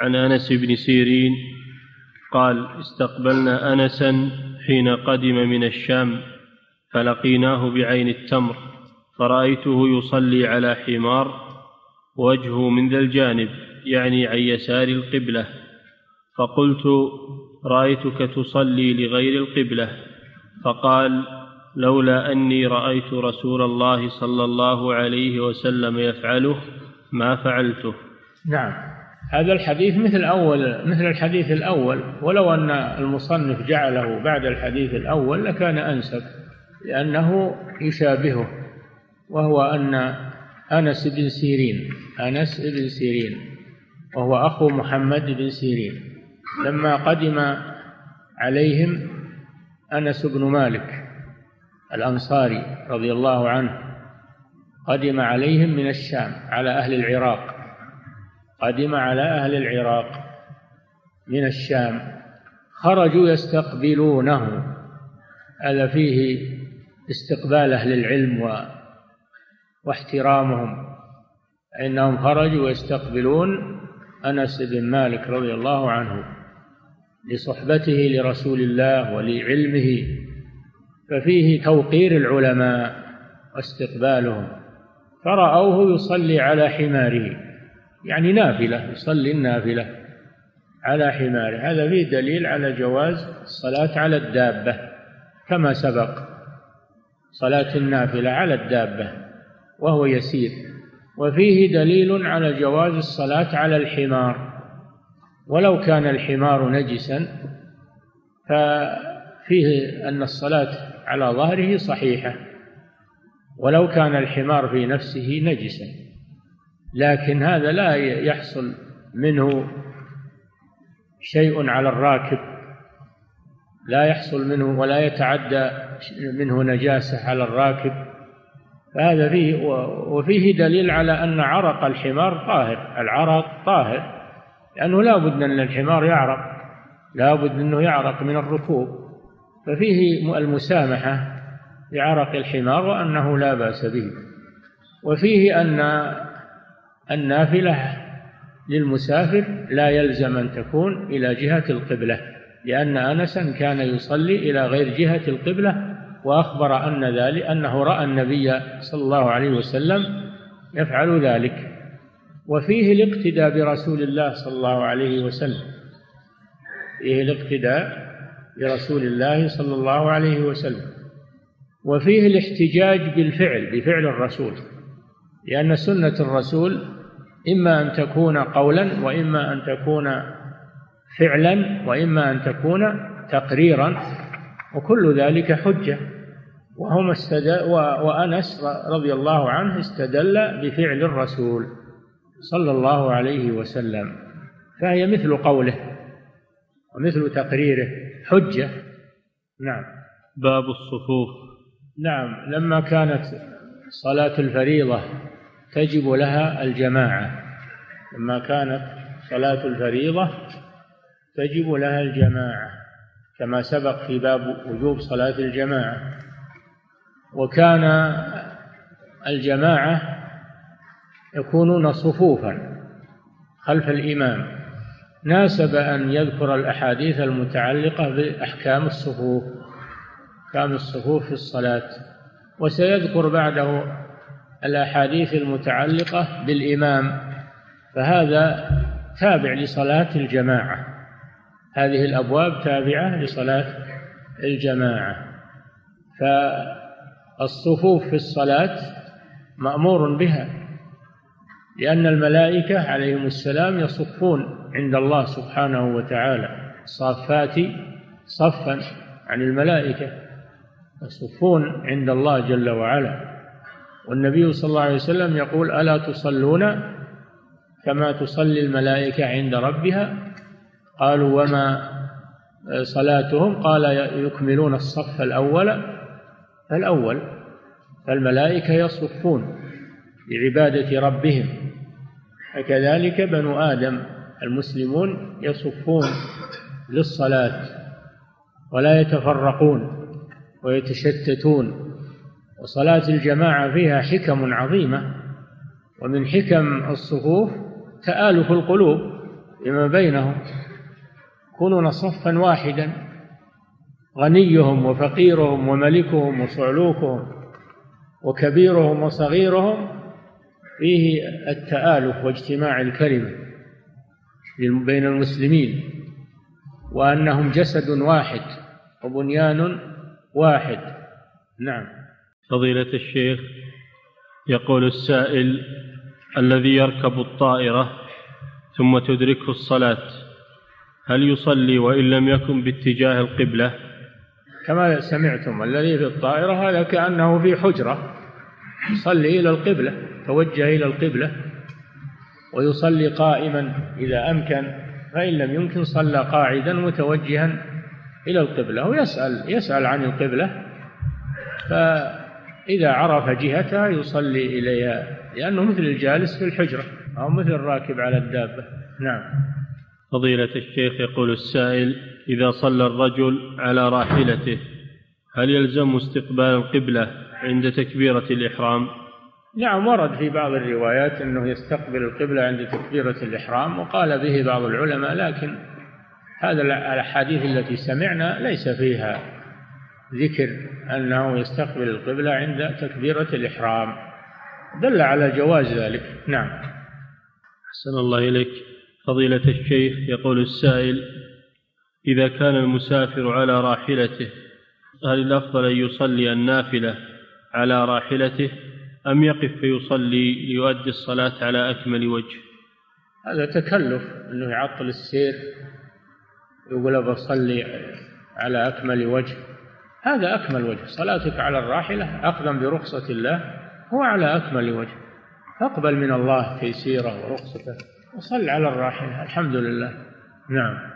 عن أنس بن سيرين قال استقبلنا انسا حين قدم من الشام فلقيناه بعين التمر فرأيته يصلي على حمار وجهه من ذا الجانب يعني عن يسار القبلة. فقلت رأيتك تصلي لغير القبلة. فقال لولا أني رأيت رسول الله صلى الله عليه وسلم يفعله ما فعلته. نعم. هذا الحديث مثل أول مثل الحديث الأول. ولو أن المصنف جعله بعد الحديث الأول لكان أنسب لأنه يشابهه وهو أن أنس بن سيرين. أنس بن سيرين وهو أخو محمد بن سيرين. لما قدم عليهم أنس بن مالك الأنصاري رضي الله عنه قدم عليهم من الشام على أهل العراق. قدم على أهل العراق من الشام خرجوا يستقبلونه هذا فيه استقبال أهل العلم و واحترامهم. فإنهم خرجوا يستقبلون أنس بن مالك رضي الله عنه لصحبته لرسول الله ولعلمه ففيه توقير العلماء واستقبالهم. فرأوه يصلي على حماره. يعني نافلة يصلي النافلة على حماره. هذا فيه دليل على جواز الصلاة على الدابة كما سبق. صلاة النافلة على الدابة وهو يسير. وفيه دليل على جواز الصلاة على الحمار. ولو كان الحمار نجسا ففيه أن الصلاة على ظهره صحيحة. ولو كان الحمار في نفسه نجسا. لكن هذا لا يحصل منه شيء على الراكب. لا يحصل منه ولا يتعدى منه نجاسة على الراكب. فهذا فيه وفيه دليل على أن عرق الحمار طاهر. العرق طاهر لأنه لا بد أن الحمار يعرق. لا بد أنه يعرق من الركوب. ففيه المسامحة بعرق الحمار وأنه لا بأس به. وفيه أن النافلة للمسافر لا يلزم أن تكون إلى جهة القبلة لأن أنسا كان يصلي إلى غير جهة القبلة وأخبر أن ذلك أنه رأى النبي صلى الله عليه وسلم يفعل ذلك. وفيه الاقتداء برسول الله صلى الله عليه وسلم. فيه الاقتداء برسول الله صلى الله عليه وسلم. وفيه الاحتجاج بالفعل بفعل الرسول. لأن سنة الرسول إما أن تكون قولا وإما أن تكون فعلا وإما أن تكون تقريرا وكل ذلك حجة. وهم استدل وأنس رضي الله عنه استدل بفعل الرسول صلى الله عليه وسلم فهي مثل قوله ومثل تقريره حجة. نعم. باب الصفوف. نعم. لما كانت صلاة الفريضة تجب لها الجماعة. لما كانت صلاة الفريضة تجب لها الجماعة كما سبق في باب وجوب صلاة الجماعة. وكان الجماعة يكونون صفوفا خلف الإمام. ناسب أن يذكر الأحاديث المتعلقة بأحكام الصفوف أحكام الصفوف في الصلاة وسيذكر بعده الأحاديث المتعلقة بالإمام فهذا تابع لصلاة الجماعة. هذه الأبواب تابعة لصلاة الجماعة. فالصفوف في الصلاة مأمور بها لأن الملائكة عليهم السلام يصفون عند الله سبحانه وتعالى صافات صفا عن الملائكة يصفون عند الله جل وعلا. والنبي صلى الله عليه وسلم يقول ألا تصلون كما تصلي الملائكة عند ربها؟ قالوا وما صلاتهم؟ قال يكملون الصف الأول الأول فالملائكة يصفون بعبادة ربهم. فكذلك بنو آدم المسلمون يصفون للصلاة ولا يتفرقون ويتشتتون. وصلاة الجماعة فيها حكم عظيمة ومن حكم الصفوف تآلف القلوب فيما بينهم. يكونون صفا واحدا غنيهم وفقيرهم وملكهم وصعلوكهم وكبيرهم وصغيرهم فيه التآلف واجتماع الكلمة بين المسلمين وأنهم جسد واحد وبنيان واحد. نعم. فضيلة الشيخ يقول السائل الذي يركب الطائرة ثم تدركه الصلاة هل يصلي وإن لم يكن باتجاه القبلة؟ كما سمعتم الذي في الطائرة هذا كأنه في حجرة يصلي إلى القبلة توجه إلى القبلة ويصلي قائما إذا أمكن فإن لم يمكن صلى قاعدا متوجها إلى القبلة ويسأل يسأل عن القبلة فإذا عرف جهتها يصلي إليها لأنه مثل الجالس في الحجرة أو مثل الراكب على الدابة نعم فضيلة الشيخ يقول السائل إذا صلى الرجل على راحلته هل يلزم استقبال القبلة عند تكبيرة الإحرام؟ نعم ورد في بعض الروايات أنه يستقبل القبلة عند تكبيرة الإحرام وقال به بعض العلماء لكن هذا الأحاديث التي سمعنا ليس فيها ذكر أنه يستقبل القبلة عند تكبيرة الإحرام. دل على جواز ذلك. نعم. أحسن الله إليك. فضيلة الشيخ يقول السائل إذا كان المسافر على راحلته هل الأفضل أن يصلي النافلة على راحلته أم يقف فيصلي ليؤدي الصلاة على أكمل وجه؟ هذا تكلف أنه يعطل السير يقول بصلي على أكمل وجه. هذا أكمل وجه. صلاتك على الراحلة أخذا برخصة الله هو على أكمل وجه. فاقبل من الله تيسيره ورخصته وصل على الراحلة. الحمد لله. نعم.